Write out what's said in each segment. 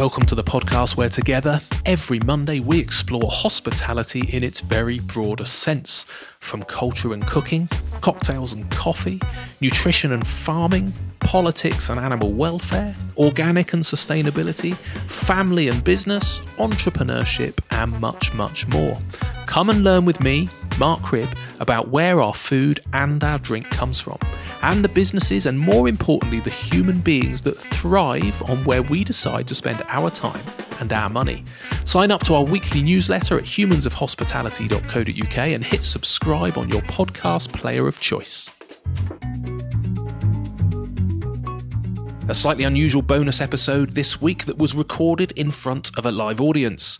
Welcome to the podcast where together, every Monday, we explore hospitality in its very broadest sense from culture and cooking, cocktails and coffee, nutrition and farming, politics and animal welfare, organic and sustainability, family and business, entrepreneurship, and much, much more. Come and learn with me, Mark Cribb, about where our food and our drink comes from and the businesses and, more importantly, the human beings that thrive on where we decide to spend our time and our money. Sign up to our weekly newsletter at humansofhospitality.co.uk and hit subscribe on your podcast player of choice. A slightly unusual bonus episode this week that was recorded in front of a live audience.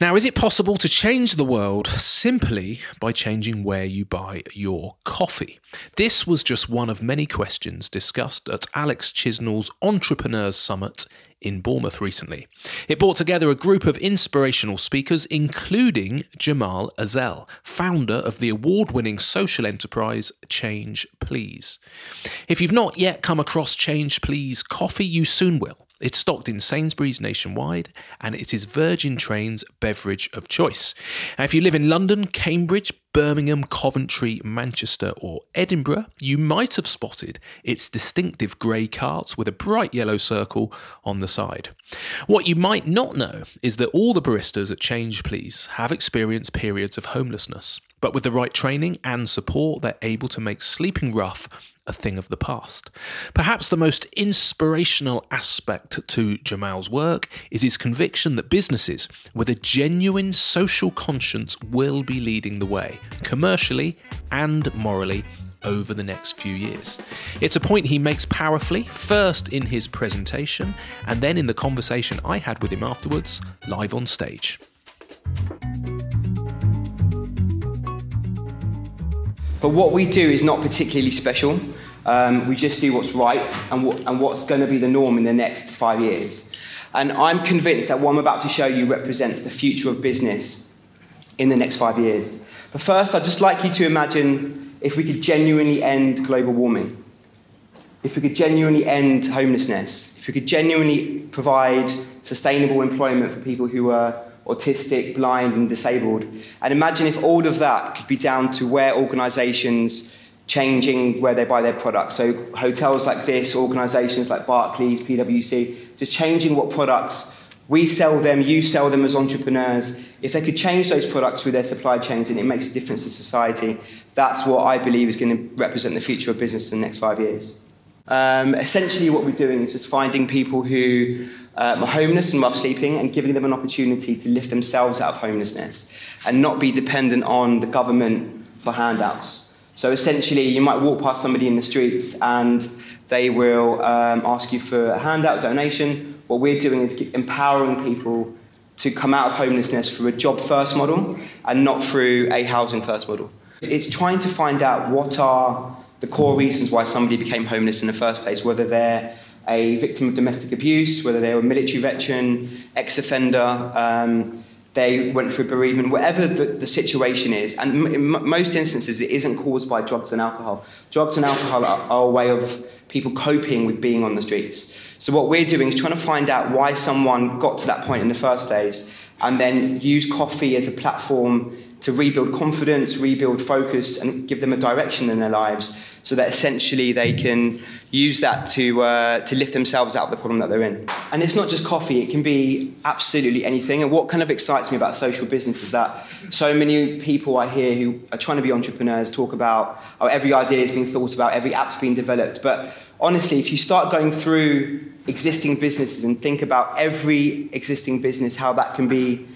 Now, is it possible to change the world simply by changing where you buy your coffee? This was just one of many questions discussed at Alex Chisnall's Entrepreneurs Summit in Bournemouth recently. It brought together a group of inspirational speakers, including Cemal Ezel, founder of the award winning social enterprise Change Please. If you've not yet come across Change Please coffee, you soon will. It's stocked in Sainsbury's nationwide, and it is Virgin Trains beverage of choice. Now, if you live in London, Cambridge, Birmingham, Coventry, Manchester, or Edinburgh, you might have spotted its distinctive grey carts with a bright yellow circle on the side. What you might not know is that all the baristas at Change Please have experienced periods of homelessness, but with the right training and support, they're able to make sleeping rough a thing of the past. Perhaps the most inspirational aspect to Cemal's work is his conviction that businesses with a genuine social conscience will be leading the way, commercially and morally, over the next few years. It's a point he makes powerfully, first in his presentation, and then in the conversation I had with him afterwards, live on stage. But what we do is not particularly special. Um, we just do what's right and, what, and what's going to be the norm in the next five years. And I'm convinced that what I'm about to show you represents the future of business in the next five years. But first, I'd just like you to imagine if we could genuinely end global warming, if we could genuinely end homelessness, if we could genuinely provide sustainable employment for people who are autistic, blind, and disabled. And imagine if all of that could be down to where organizations changing where they buy their products. So hotels like this, organizations like Barclays, PwC, just changing what products we sell them, you sell them as entrepreneurs. If they could change those products through their supply chains and it makes a difference to society, that's what I believe is going to represent the future of business in the next five years. Um, essentially, what we're doing is just finding people who um, are homeless and rough sleeping and giving them an opportunity to lift themselves out of homelessness and not be dependent on the government for handouts. So essentially, you might walk past somebody in the streets and they will um, ask you for a handout, donation. What we're doing is empowering people to come out of homelessness through a job first model and not through a housing first model. It's trying to find out what are the core reasons why somebody became homeless in the first place, whether they're a victim of domestic abuse, whether they were a military veteran, ex offender, um, they went through bereavement, whatever the, the situation is. And in m- most instances, it isn't caused by drugs and alcohol. Drugs and alcohol are, are a way of people coping with being on the streets. So, what we're doing is trying to find out why someone got to that point in the first place and then use coffee as a platform to rebuild confidence, rebuild focus, and give them a direction in their lives so that essentially they can use that to, uh, to lift themselves out of the problem that they're in. And it's not just coffee, it can be absolutely anything. And what kind of excites me about social business is that so many people I hear who are trying to be entrepreneurs talk about oh, every idea is being thought about, every app's being developed. But honestly, if you start going through existing businesses and think about every existing business, how that can be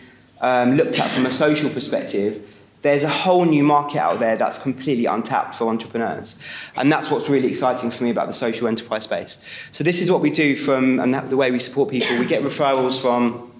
um, looked at from a social perspective, there's a whole new market out there that's completely untapped for entrepreneurs. And that's what's really exciting for me about the social enterprise space. So this is what we do from, and that, the way we support people. We get referrals from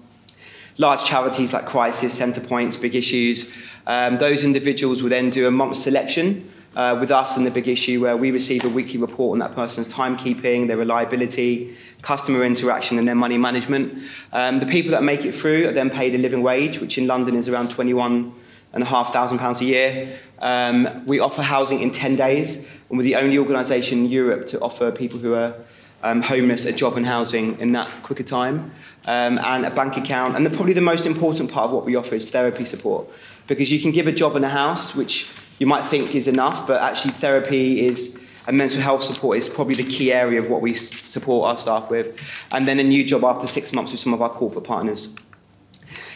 large charities like Crisis, Centrepoints, Big Issues. Um, those individuals will then do a month selection uh, with us and the Big Issue where we receive a weekly report on that person's timekeeping, their reliability, customer interaction and their money management. Um, the people that make it through are then paid a living wage, which in London is around 21 and a half thousand pounds a year. Um, we offer housing in 10 days, and we're the only organisation in Europe to offer people who are um, homeless a job and housing in that quicker time, um, and a bank account. And the, probably the most important part of what we offer is therapy support, because you can give a job and a house, which you might think is enough, but actually therapy is and mental health support is probably the key area of what we support our staff with. And then a new job after six months with some of our corporate partners.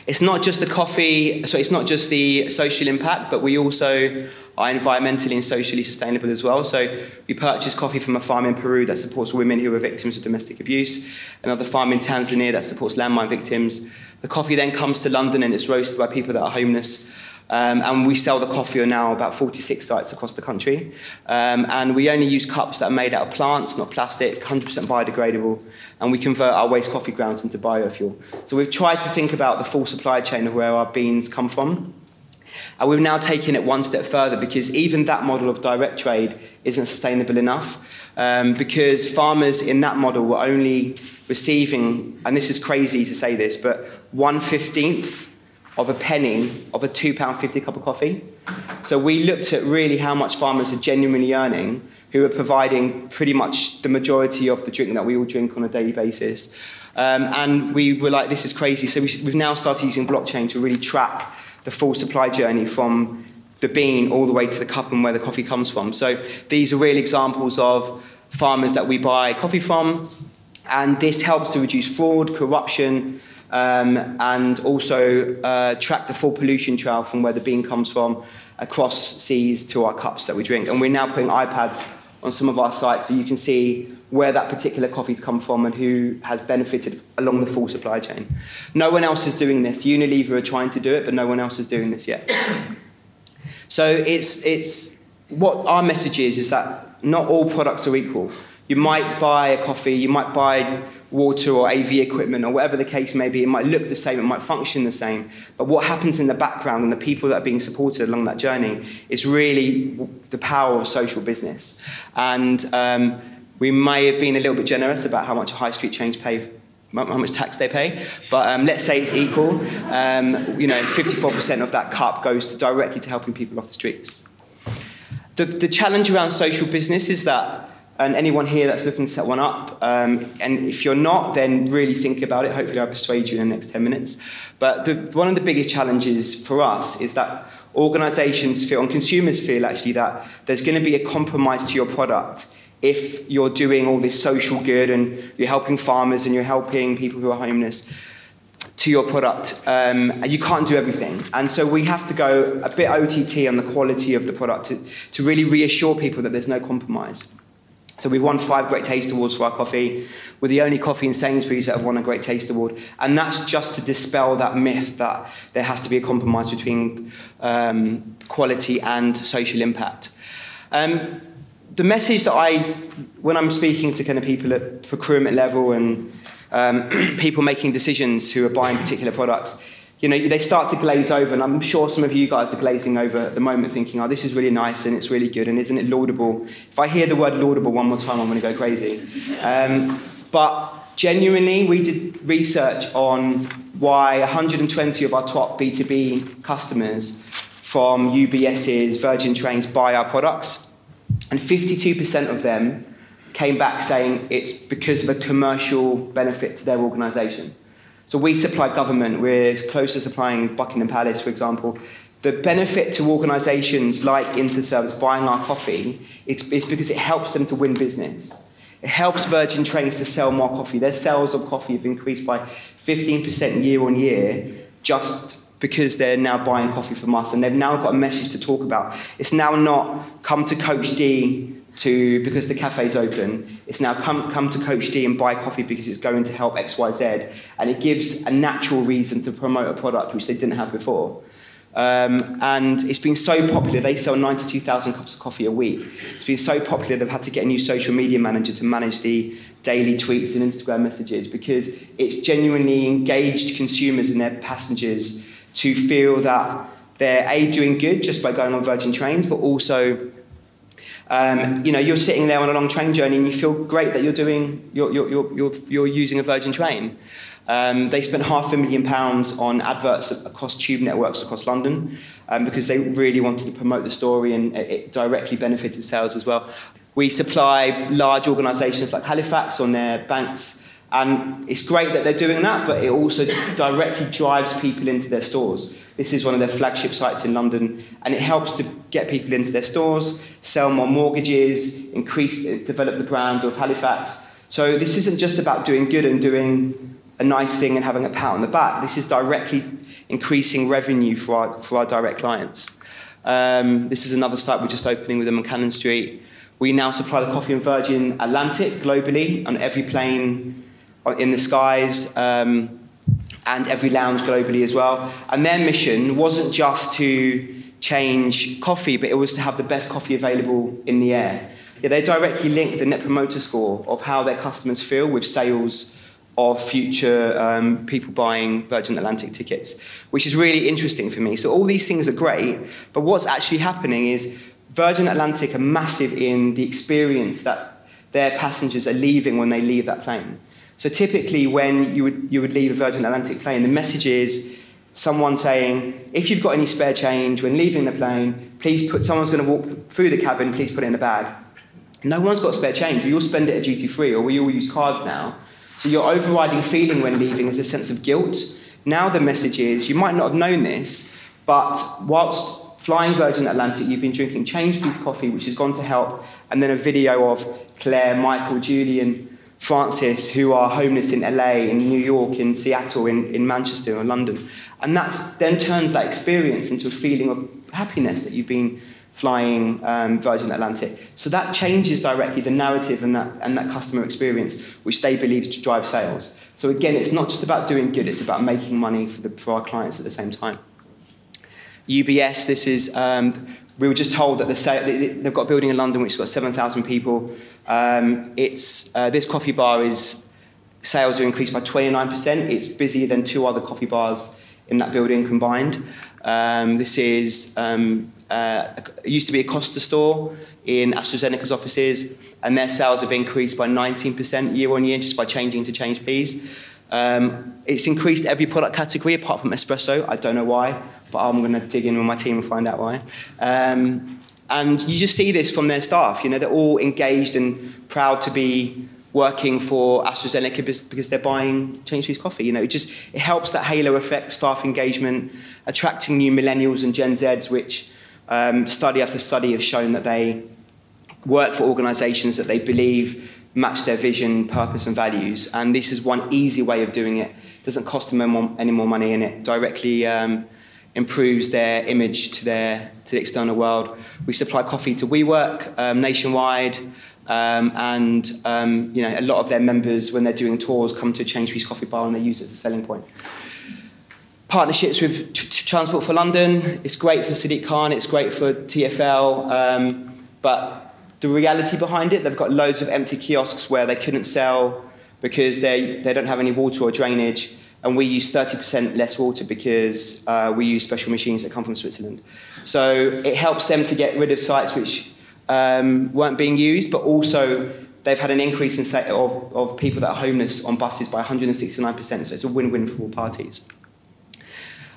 It's not just the coffee, so it's not just the social impact, but we also are environmentally and socially sustainable as well. So we purchase coffee from a farm in Peru that supports women who are victims of domestic abuse, another farm in Tanzania that supports landmine victims. The coffee then comes to London and it's roasted by people that are homeless. Um, and we sell the coffee on now about 46 sites across the country. Um, and we only use cups that are made out of plants, not plastic, 100% biodegradable. And we convert our waste coffee grounds into biofuel. So we've tried to think about the full supply chain of where our beans come from. And we've now taken it one step further because even that model of direct trade isn't sustainable enough. Um, because farmers in that model were only receiving, and this is crazy to say this, but 115th of a penny of a £2.50 cup of coffee. So we looked at really how much farmers are genuinely earning who are providing pretty much the majority of the drink that we all drink on a daily basis. Um, and we were like, this is crazy. So we, we've now started using blockchain to really track the full supply journey from the bean all the way to the cup and where the coffee comes from. So these are real examples of farmers that we buy coffee from, and this helps to reduce fraud, corruption, um, and also uh, track the full pollution trail from where the bean comes from across seas to our cups that we drink. And we're now putting iPads on some of our sites so you can see where that particular coffee's come from and who has benefited along the full supply chain. No one else is doing this. Unilever are trying to do it, but no one else is doing this yet. so it's, it's what our message is is that not all products are equal. You might buy a coffee, you might buy water or AV equipment or whatever the case may be. It might look the same, it might function the same. But what happens in the background and the people that are being supported along that journey is really the power of social business. And um, we may have been a little bit generous about how much a high street chains pay how much tax they pay, but um, let's say it's equal. Um, you know, 54% of that cup goes to directly to helping people off the streets. The, the challenge around social business is that and anyone here that's looking to set one up. Um, and if you're not, then really think about it. Hopefully, I'll persuade you in the next 10 minutes. But the, one of the biggest challenges for us is that organizations feel, and consumers feel actually, that there's going to be a compromise to your product if you're doing all this social good and you're helping farmers and you're helping people who are homeless to your product. Um, you can't do everything. And so we have to go a bit OTT on the quality of the product to, to really reassure people that there's no compromise. So we've won five Great Taste Awards for our coffee. We're the only coffee in Sainsbury's that have won a Great Taste Award. And that's just to dispel that myth that there has to be a compromise between um, quality and social impact. Um, the message that I, when I'm speaking to kind of people at procurement level and um, people making decisions who are buying particular products, you know, they start to glaze over, and I'm sure some of you guys are glazing over at the moment thinking, oh, this is really nice and it's really good, and isn't it laudable? If I hear the word laudable one more time, I'm going to go crazy. Um, but genuinely, we did research on why 120 of our top B2B customers from UBS's Virgin Trains buy our products, and 52% of them came back saying it's because of a commercial benefit to their organisation. So we supply government, we're close to supplying Buckingham Palace, for example. The benefit to organisations like Interserve buying our coffee is, is because it helps them to win business. It helps Virgin Trains to sell more coffee. Their sales of coffee have increased by 15% year on year just because they're now buying coffee from us and they've now got a message to talk about. It's now not come to Coach D to because the cafe's open. It's now come, come to Coach D and buy coffee because it's going to help XYZ. And it gives a natural reason to promote a product which they didn't have before. Um, and it's been so popular, they sell 92,000 cups of coffee a week. It's been so popular, they've had to get a new social media manager to manage the daily tweets and Instagram messages because it's genuinely engaged consumers and their passengers to feel that they're A, doing good just by going on Virgin Trains, but also um, you know, you're sitting there on a long train journey and you feel great that you're doing, you're, you're, you're, you're using a Virgin train. Um, they spent half a million pounds on adverts across tube networks across London um, because they really wanted to promote the story and it, directly benefited sales as well. We supply large organisations like Halifax on their banks, and it's great that they're doing that, but it also directly drives people into their stores. This is one of their flagship sites in London, and it helps to get people into their stores, sell more mortgages, increase, develop the brand of Halifax. So this isn't just about doing good and doing a nice thing and having a pat on the back. This is directly increasing revenue for our, for our direct clients. Um, this is another site we're just opening with them on Cannon Street. We now supply the coffee and Virgin Atlantic globally on every plane in the skies um, and every lounge globally as well. And their mission wasn't just to change coffee, but it was to have the best coffee available in the air. They directly link the net promoter score of how their customers feel with sales of future um, people buying Virgin Atlantic tickets, which is really interesting for me. So all these things are great, but what's actually happening is Virgin Atlantic are massive in the experience that their passengers are leaving when they leave that plane. So typically, when you would, you would leave a Virgin Atlantic plane, the message is someone saying, if you've got any spare change when leaving the plane, please put, someone's going to walk through the cabin, please put it in a bag. No one's got spare change. We all spend it at duty free, or we all use cards now. So your overriding feeling when leaving is a sense of guilt. Now the message is, you might not have known this, but whilst flying Virgin Atlantic, you've been drinking Change Please coffee, which has gone to help, and then a video of Claire, Michael, Julian, Francis who are homeless in LA, in New York, in Seattle, in, in Manchester, or London. And that then turns that experience into a feeling of happiness that you've been flying um, Virgin Atlantic. So that changes directly the narrative and that, and that customer experience, which they believe to drive sales. So again, it's not just about doing good, it's about making money for, the, for our clients at the same time. UBS, this is um, we were just told that the, they've got a building in London which has got 7,000 people. Um, it's, uh, this coffee bar is sales are increased by 29%. It's busier than two other coffee bars in that building combined. Um, this is um, uh, it used to be a Costa store in AstraZeneca's offices, and their sales have increased by 19% year on year just by changing to Change Please. Um, it's increased every product category apart from espresso. I don't know why but I'm going to dig in with my team and find out why. Um, and you just see this from their staff. You know, they're all engaged and proud to be working for AstraZeneca because they're buying Please coffee. You know, it just it helps that halo effect, staff engagement, attracting new millennials and Gen Zs, which um, study after study have shown that they work for organisations that they believe match their vision, purpose, and values. And this is one easy way of doing it. it doesn't cost them any more money, and it directly um, improves their image to, their, to the external world. We supply coffee to WeWork um, nationwide, um, and um, you know, a lot of their members, when they're doing tours, come to Change Please Coffee Bar and they use it as a selling point. Partnerships with T- Transport for London, it's great for Sadiq Khan, it's great for TFL, um, but the reality behind it, they've got loads of empty kiosks where they couldn't sell because they, they don't have any water or drainage and we use 30% less water because uh, we use special machines that come from Switzerland. So it helps them to get rid of sites which um, weren't being used, but also they've had an increase in set of, of people that are homeless on buses by 169%. So it's a win-win for all parties.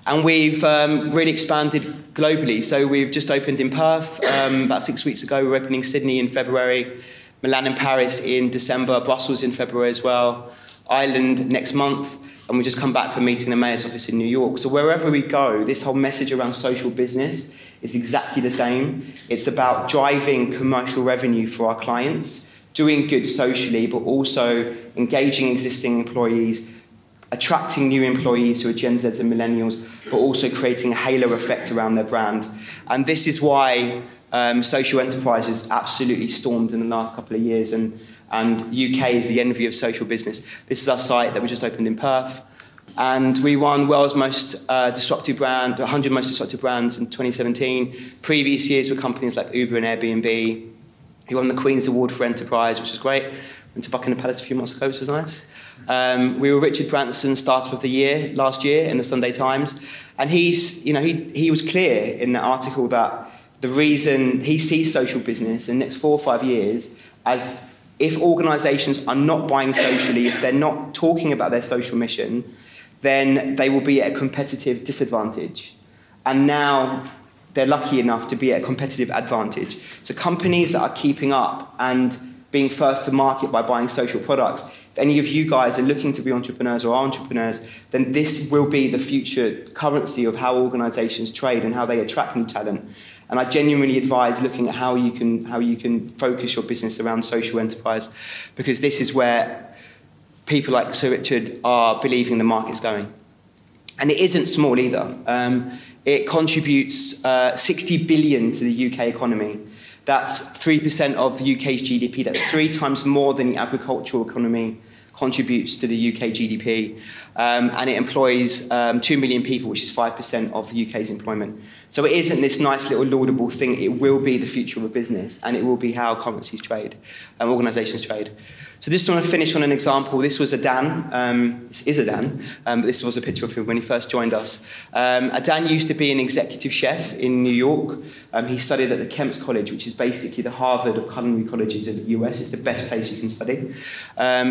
And we've um, really expanded globally. So we've just opened in Perth um, about six weeks ago. We're opening Sydney in February, Milan and Paris in December, Brussels in February as well, Ireland next month and we just come back from meeting the mayor's office in New York. So wherever we go, this whole message around social business is exactly the same. It's about driving commercial revenue for our clients, doing good socially, but also engaging existing employees, attracting new employees who are Gen Zs and millennials, but also creating a halo effect around their brand. And this is why um, social enterprise has absolutely stormed in the last couple of years. And and UK is the envy of social business. This is our site that we just opened in Perth. And we won World's Most uh, Disruptive Brand, 100 Most Disruptive Brands in 2017. Previous years were companies like Uber and Airbnb. We won the Queen's Award for Enterprise, which was great. Went to Buckingham Palace a few months ago, which was nice. Um, we were Richard Branson's Startup of the Year last year in the Sunday Times. And he's, you know, he, he was clear in that article that the reason he sees social business in the next four or five years as if organisations are not buying socially, if they're not talking about their social mission, then they will be at a competitive disadvantage. And now they're lucky enough to be at a competitive advantage. So companies that are keeping up and being first to market by buying social products, if any of you guys are looking to be entrepreneurs or are entrepreneurs, then this will be the future currency of how organizations trade and how they attract new talent. And I genuinely advise looking at how you can, how you can focus your business around social enterprise, because this is where people like Sir Richard are believing the market's going. And it isn't small either. Um, it contributes uh, 60 billion to the UK economy. That's 3% of the UK's GDP. That's three times more than the agricultural economy contributes to the UK GDP. Um, and it employs um, 2 million people, which is 5% of the UK's employment. So it isn't this nice little laudable thing. It will be the future of a business, and it will be how currencies trade, um, organisations trade. So just want to finish on an example. This was Adan. Um, this is Adan. Um, but this was a picture of him when he first joined us. Um, Adan used to be an executive chef in New York. He studied at the Kemp's College, which is basically the Harvard of culinary colleges in the US. It's the best place you can study.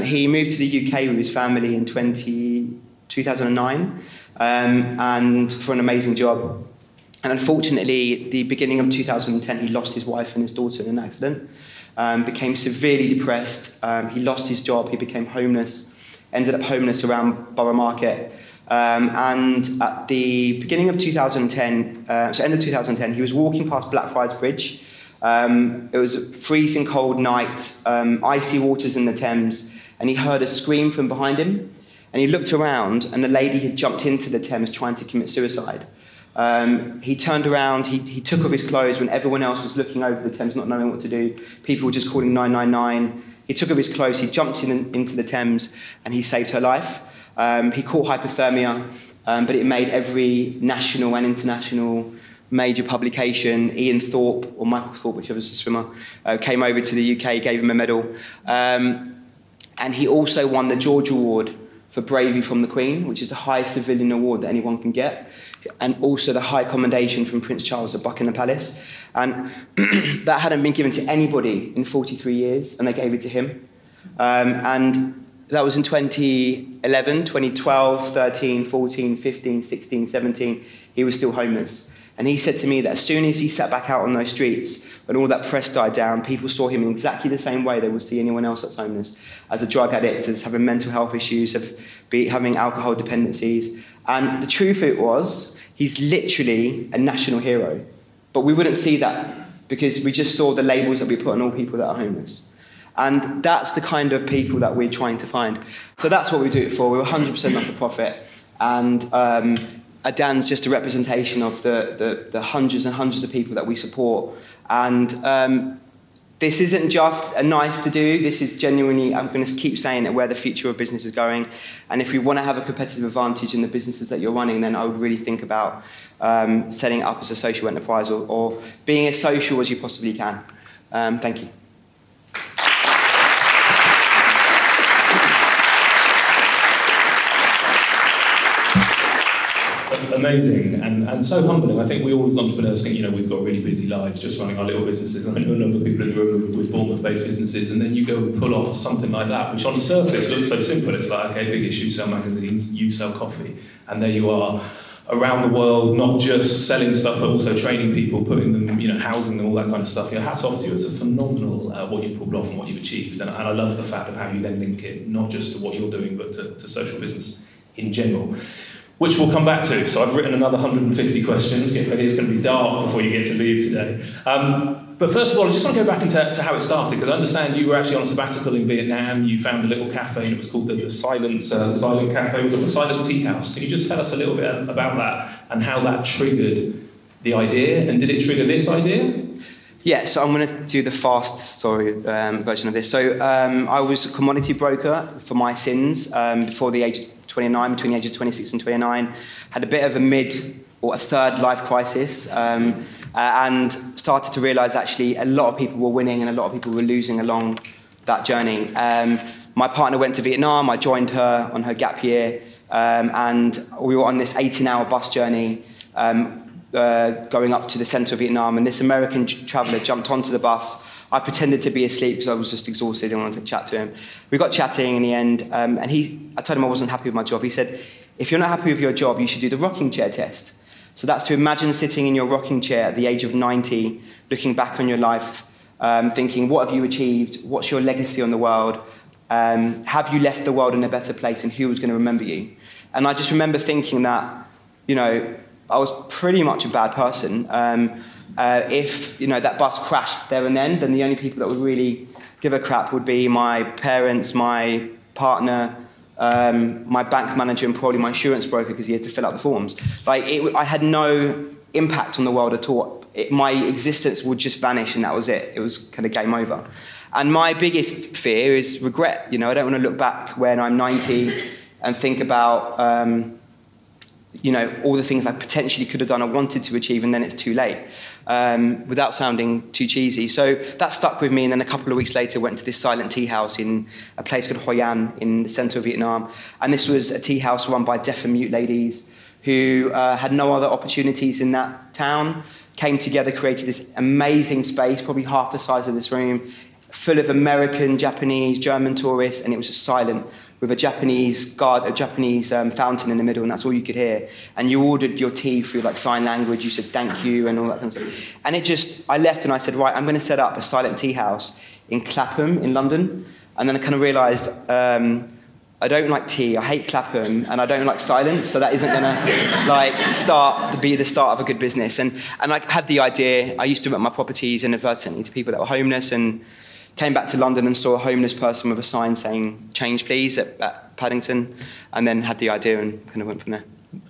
He moved to the UK with his family in 20, 2009 um, and for an amazing job. And unfortunately, the beginning of 2010, he lost his wife and his daughter in an accident um, became severely depressed. Um, he lost his job, he became homeless, ended up homeless around Borough Market. Um, and at the beginning of 2010, uh, so end of 2010, he was walking past Blackfriars Bridge. Um, it was a freezing cold night, um, icy waters in the Thames, and he heard a scream from behind him. And he looked around, and the lady had jumped into the Thames trying to commit suicide. Um, he turned around, he, he took off his clothes when everyone else was looking over the Thames, not knowing what to do. People were just calling 999. He took off his clothes, he jumped in, into the Thames, and he saved her life. Um, he caught hypothermia, um, but it made every national and international major publication, Ian Thorpe, or Michael Thorpe, whichever was the swimmer, uh, came over to the UK, gave him a medal. Um, and he also won the George Award for bravery from the Queen, which is the highest civilian award that anyone can get and also the high commendation from Prince Charles at Buckingham Palace. And that hadn't been given to anybody in 43 years, and they gave it to him. Um, and that was in 2011, 2012, 13, 14, 15, 16, 17. He was still homeless. And he said to me that as soon as he sat back out on those streets, when all that press died down, people saw him in exactly the same way they would see anyone else that's homeless as a drug addict, as having mental health issues, of having alcohol dependencies. And the truth it was, he's literally a national hero. But we wouldn't see that because we just saw the labels that we put on all people that are homeless. And that's the kind of people that we're trying to find. So that's what we do it for. We're 100% not for profit. And um, Adan's just a representation of the, the, the, hundreds and hundreds of people that we support. And um, this isn't just a nice to do, this is genuinely, I'm going to keep saying that where the future of business is going. And if we want to have a competitive advantage in the businesses that you're running, then I would really think about um, setting up as a social enterprise or, or, being as social as you possibly can. Um, thank you. Amazing and, and so humbling. I think we all as entrepreneurs think, you know, we've got really busy lives just running our little businesses. I know a number of people in the room with Bournemouth-based businesses, and then you go and pull off something like that, which on the surface looks so simple. It's like, okay, big issue, sell magazines, you sell coffee, and there you are around the world, not just selling stuff, but also training people, putting them, you know, housing them, all that kind of stuff. You hats off to you. It's a phenomenal uh, what you've pulled off and what you've achieved. And, and I love the fact of how you then link it, not just to what you're doing, but to, to social business in general which we'll come back to. So I've written another 150 questions. Get ready, it's going to be dark before you get to leave today. Um, but first of all, I just want to go back into to how it started, because I understand you were actually on a sabbatical in Vietnam. You found a little cafe, and it was called the, the uh, Silent Cafe, was it the Silent Tea House? Can you just tell us a little bit about that and how that triggered the idea? And did it trigger this idea? Yeah, so I'm going to do the fast story um, version of this. So um, I was a commodity broker for my sins um, before the age 29, between the ages of 26 and 29, had a bit of a mid or a third life crisis, um, uh, and started to realize actually a lot of people were winning and a lot of people were losing along that journey. Um, my partner went to Vietnam, I joined her on her gap year, um, and we were on this 18 hour bus journey. Um, uh, going up to the center of Vietnam, and this American traveler jumped onto the bus I pretended to be asleep because I was just exhausted and wanted to chat to him. We got chatting in the end, um, and he, I told him I wasn't happy with my job. He said, if you're not happy with your job, you should do the rocking chair test. So that's to imagine sitting in your rocking chair at the age of 90, looking back on your life, um, thinking, what have you achieved? What's your legacy on the world? Um, have you left the world in a better place and who was going to remember you? And I just remember thinking that, you know, I was pretty much a bad person. Um, uh, if, you know, that bus crashed there and then, then the only people that would really give a crap would be my parents, my partner, um, my bank manager, and probably my insurance broker because he had to fill out the forms. Like, it, I had no impact on the world at all. It, my existence would just vanish, and that was it. It was kind of game over. And my biggest fear is regret. You know, I don't want to look back when I'm 90 and think about, um, you know, all the things I potentially could have done or wanted to achieve, and then it's too late um, without sounding too cheesy. So that stuck with me, and then a couple of weeks later, went to this silent tea house in a place called Hoi An in the center of Vietnam. And this was a tea house run by deaf and mute ladies who uh, had no other opportunities in that town. Came together, created this amazing space, probably half the size of this room, full of American, Japanese, German tourists, and it was just silent with a Japanese guard, a Japanese um, fountain in the middle, and that's all you could hear. And you ordered your tea through like sign language. You said thank you and all that kind of stuff. And it just, I left and I said, right, I'm going to set up a silent tea house in Clapham in London. And then I kind of realised. Um, I don't like tea. I hate Clapham, and I don't like silence. So that isn't gonna like start be the start of a good business. And and I had the idea. I used to rent my properties inadvertently to people that were homeless, and came back to London and saw a homeless person with a sign saying "Change, please" at, at Paddington, and then had the idea and kind of went from there.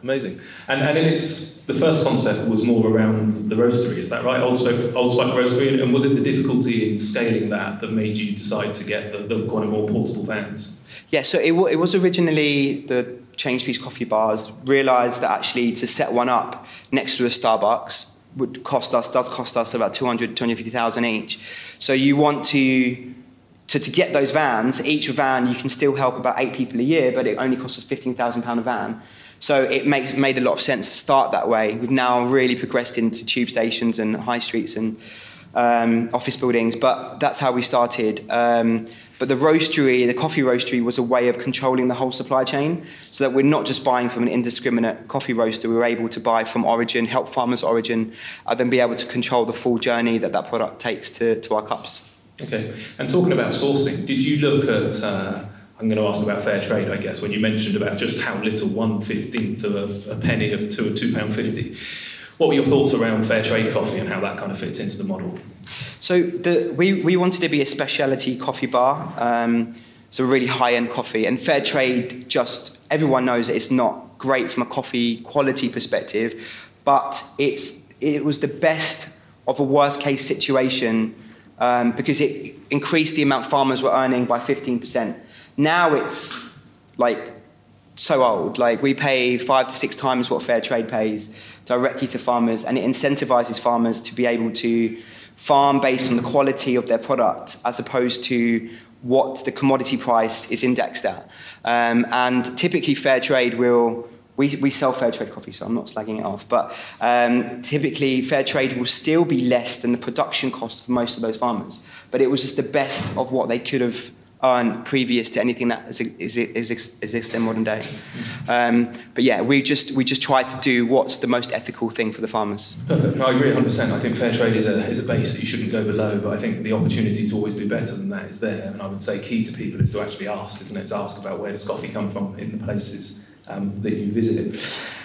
Amazing. And, and it's the first concept was more around the roastery, is that right? Old Spike, Old Spike Roastery. And was it the difficulty in scaling that that made you decide to get the, the kind of more portable vans? Yeah, so it, it was originally the Change Please coffee bars, realised that actually to set one up next to a Starbucks would cost us, does cost us about 200, 250,000 each. So you want to, to, to get those vans, each van you can still help about eight people a year, but it only costs us £15,000 a van. So it makes, made a lot of sense to start that way. We've now really progressed into tube stations and high streets and um, office buildings, but that's how we started. Um, but the roastery, the coffee roastery, was a way of controlling the whole supply chain so that we're not just buying from an indiscriminate coffee roaster, we're able to buy from origin, help farmers' origin, and then be able to control the full journey that that product takes to, to our cups. Okay, and talking about sourcing, did you look at, uh, I'm going to ask about fair trade, I guess, when you mentioned about just how little one fifteenth of a, a penny of to a £2.50. What were your thoughts around fair trade coffee and how that kind of fits into the model? So the, we, we wanted to be a specialty coffee bar, um, so really high-end coffee. And fair trade, just everyone knows it's not great from a coffee quality perspective, but it's it was the best of a worst-case situation um, because it increased the amount farmers were earning by 15%. Now it's like so old. Like we pay five to six times what fair trade pays directly to farmers, and it incentivizes farmers to be able to farm based on the quality of their product as opposed to what the commodity price is indexed at. Um, and typically, fair trade will. We, we sell fair trade coffee, so I'm not slagging it off. But um, typically, fair trade will still be less than the production cost for most of those farmers. But it was just the best of what they could have earned previous to anything that is, is, is, exists in modern day. Um, but yeah, we just we just try to do what's the most ethical thing for the farmers. Perfect. No, I agree 100%. I think fair trade is a, is a base that you shouldn't go below, but I think the opportunity to always do better than that is there. And I would say key to people is to actually ask, isn't it? To ask about where does coffee come from in the places um, that you visited.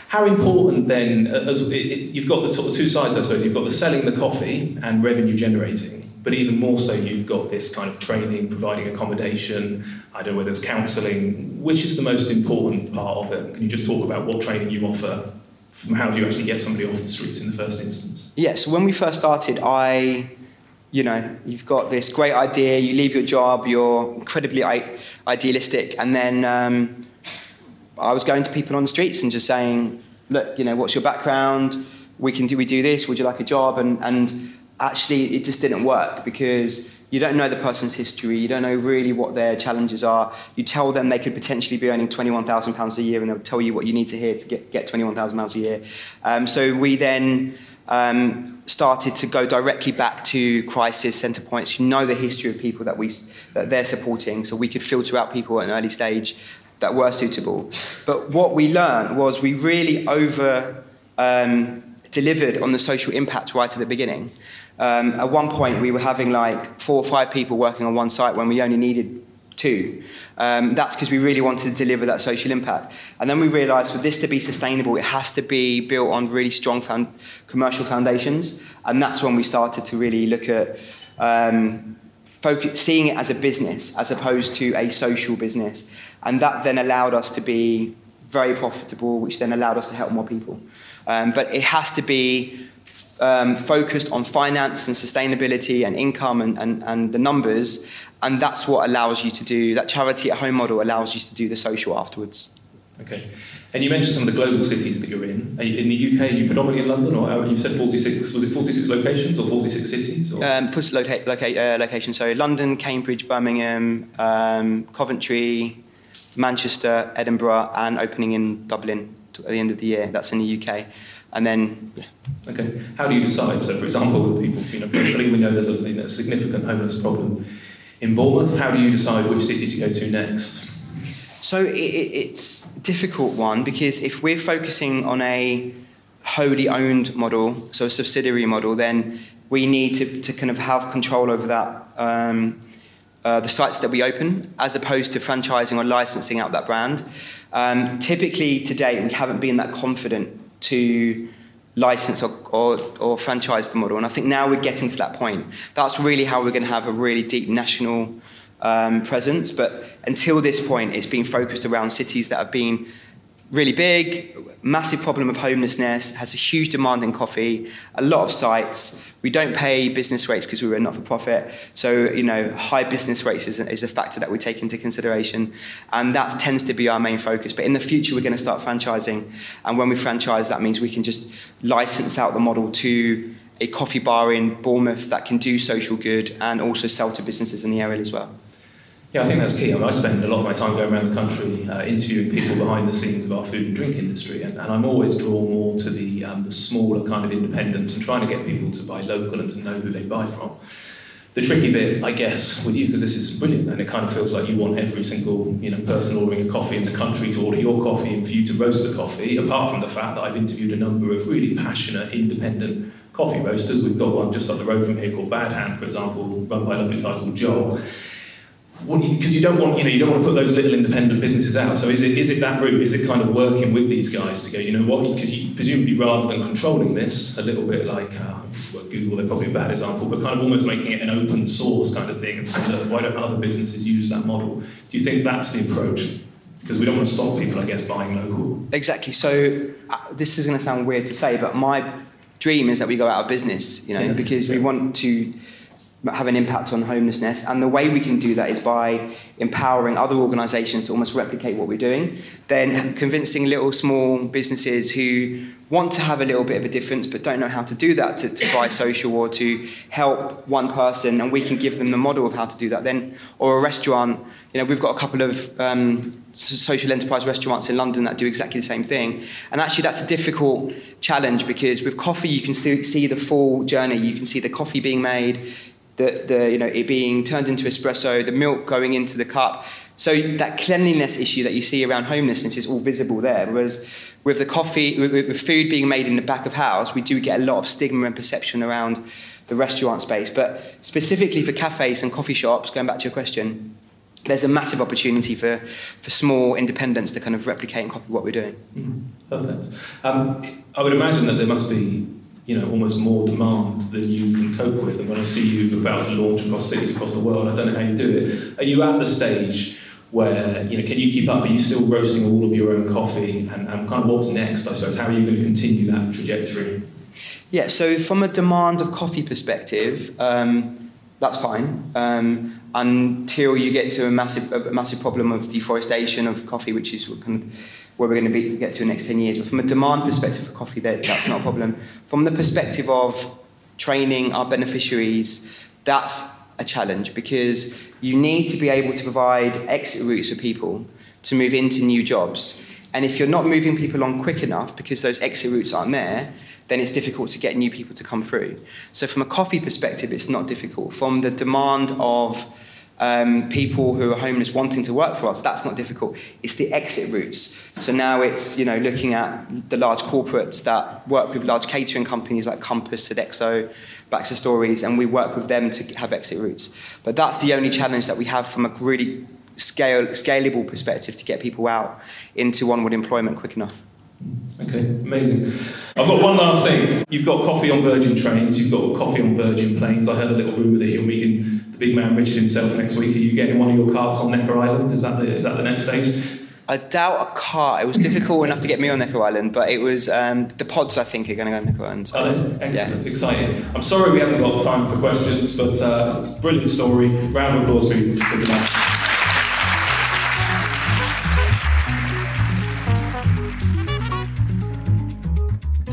How important then, as it, it, you've got the sort of two sides, I suppose. You've got the selling the coffee and revenue generating but even more so, you've got this kind of training, providing accommodation, I don't know whether it's counselling. Which is the most important part of it? Can you just talk about what training you offer? From how do you actually get somebody off the streets in the first instance? Yes, yeah, so when we first started, I you know, you've got this great idea, you leave your job, you're incredibly idealistic, and then um, I was going to people on the streets and just saying, look, you know, what's your background? We can do we do this? Would you like a job? And and actually it just didn't work because you don't know the person's history, you don't know really what their challenges are. You tell them they could potentially be earning £21,000 a year and they'll tell you what you need to hear to get, get £21,000 a year. Um, so we then um, started to go directly back to crisis centre points who know the history of people that, we, that they're supporting so we could filter out people at an early stage that were suitable. But what we learned was we really over um, delivered on the social impact right at the beginning. Um, at one point, we were having like four or five people working on one site when we only needed two. Um, that's because we really wanted to deliver that social impact. And then we realized for this to be sustainable, it has to be built on really strong found, commercial foundations. And that's when we started to really look at um, focus, seeing it as a business as opposed to a social business. And that then allowed us to be very profitable, which then allowed us to help more people. Um, but it has to be um, focused on finance and sustainability and income and, and, and the numbers, and that's what allows you to do that charity at home model allows you to do the social afterwards. Okay. And you mentioned some of the global cities that you're in. You, in the UK, are you predominantly in London, or you said 46? Was it 46 locations or 46 cities? Or? Um, 46 loca- loca- uh, locations. So London, Cambridge, Birmingham, um, Coventry, Manchester, Edinburgh, and opening in Dublin at the end of the year. That's in the UK. And then, yeah. Okay. How do you decide? So, for example, people, you know, we know there's a, you know, significant homeless problem in Bournemouth. How do you decide which city to go to next? So it, it's a difficult one because if we're focusing on a wholly owned model, so a subsidiary model, then we need to, to kind of have control over that, um, uh, the sites that we open, as opposed to franchising or licensing out that brand. Um, typically, today, we haven't been that confident to license or, or, or, franchise the model. And I think now we're getting to that point. That's really how we're going to have a really deep national um, presence. But until this point, it's been focused around cities that have been really big, massive problem of homelessness, has a huge demand in coffee, a lot of sites. We don't pay business rates because we were not for profit. So, you know, high business rates is is a factor that we take into consideration. And that tends to be our main focus. But in the future, we're going to start franchising. And when we franchise, that means we can just license out the model to a coffee bar in Bournemouth that can do social good and also sell to businesses in the area as well. Yeah, I think that's key. I, mean, I spend a lot of my time going around the country uh, interviewing people behind the scenes of our food and drink industry, and, and I'm always drawn more to the, um, the smaller kind of independents and trying to get people to buy local and to know who they buy from. The tricky bit, I guess, with you, because this is brilliant, and it kind of feels like you want every single you know, person ordering a coffee in the country to order your coffee and for you to roast the coffee, apart from the fact that I've interviewed a number of really passionate, independent coffee roasters. We've got one just up the road from here called Bad Hand, for example, run by a lovely guy called Joel because you, you, don't want you know you don't want to put those little independent businesses out. So is it is it that route? Is it kind of working with these guys to go? You know what? Because you presumably rather than controlling this, a little bit like uh, Google, they're probably a bad example, but kind of almost making it an open source kind of thing and saying, look, why don't other businesses use that model? Do you think that's the approach? Because we don't want to stop people, I guess, buying local. Exactly. So uh, this is going to sound weird to say, but my dream is that we go out of business. You know, yeah. because we want to have an impact on homelessness. And the way we can do that is by empowering other organisations to almost replicate what we're doing, then convincing little small businesses who want to have a little bit of a difference but don't know how to do that to, to buy social or to help one person, and we can give them the model of how to do that. Then, or a restaurant, you know, we've got a couple of um, social enterprise restaurants in London that do exactly the same thing. And actually, that's a difficult challenge because with coffee, you can see, see the full journey. You can see the coffee being made, the, the, you know, it being turned into espresso, the milk going into the cup. So that cleanliness issue that you see around homelessness is all visible there. Whereas with the coffee, with, with food being made in the back of house, we do get a lot of stigma and perception around the restaurant space. But specifically for cafes and coffee shops, going back to your question, there's a massive opportunity for, for small independents to kind of replicate and copy what we're doing. Mm, perfect. Um, I would imagine that there must be you know, almost more demand than you can cope with. And when I see you about to launch across cities across the world, I don't know how you do it. Are you at the stage where, you know, can you keep up? Are you still roasting all of your own coffee? And, and kind of what's next, I suppose? How are you going to continue that trajectory? Yeah, so from a demand of coffee perspective, um, that's fine um, until you get to a massive, a massive problem of deforestation of coffee, which is kind of where we're going to be, get to in the next 10 years. But from a demand perspective for coffee, that, that's not a problem. From the perspective of training our beneficiaries, that's a challenge because you need to be able to provide exit routes for people to move into new jobs. And if you're not moving people on quick enough because those exit routes aren't there, then it's difficult to get new people to come through. So from a coffee perspective, it's not difficult. From the demand of um, people who are homeless wanting to work for us. That's not difficult. It's the exit routes. So now it's you know looking at the large corporates that work with large catering companies like Compass, Sodexo, Baxter Stories, and we work with them to have exit routes. But that's the only challenge that we have from a really scale, scalable perspective to get people out into onward employment quick enough. Okay, amazing. I've got one last thing. You've got coffee on Virgin trains, you've got coffee on Virgin planes. I heard a little rumour that you're meeting the big man Richard himself next week. Are you getting one of your carts on Necker Island? Is that the, is that the next stage? I doubt a cart. It was difficult enough to get me on Necker Island, but it was um, the pods. I think are going to go on Necker Island. So, excellent, yeah. exciting. I'm sorry we haven't got time for questions, but uh, brilliant story. Round of applause for you.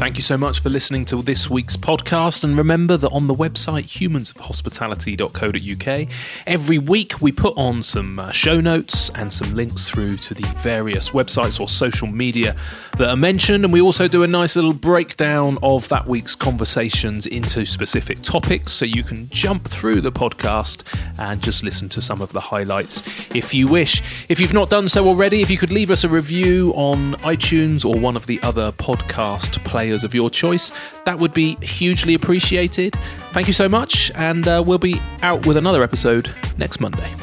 Thank you so much for listening to this week's podcast. And remember that on the website humansofhospitality.co.uk, every week we put on some uh, show notes and some links through to the various websites or social media that are mentioned. And we also do a nice little breakdown of that week's conversations into specific topics so you can jump through the podcast and just listen to some of the highlights if you wish. If you've not done so already, if you could leave us a review on iTunes or one of the other podcast players of your choice. That would be hugely appreciated. Thank you so much, and uh, we'll be out with another episode next Monday.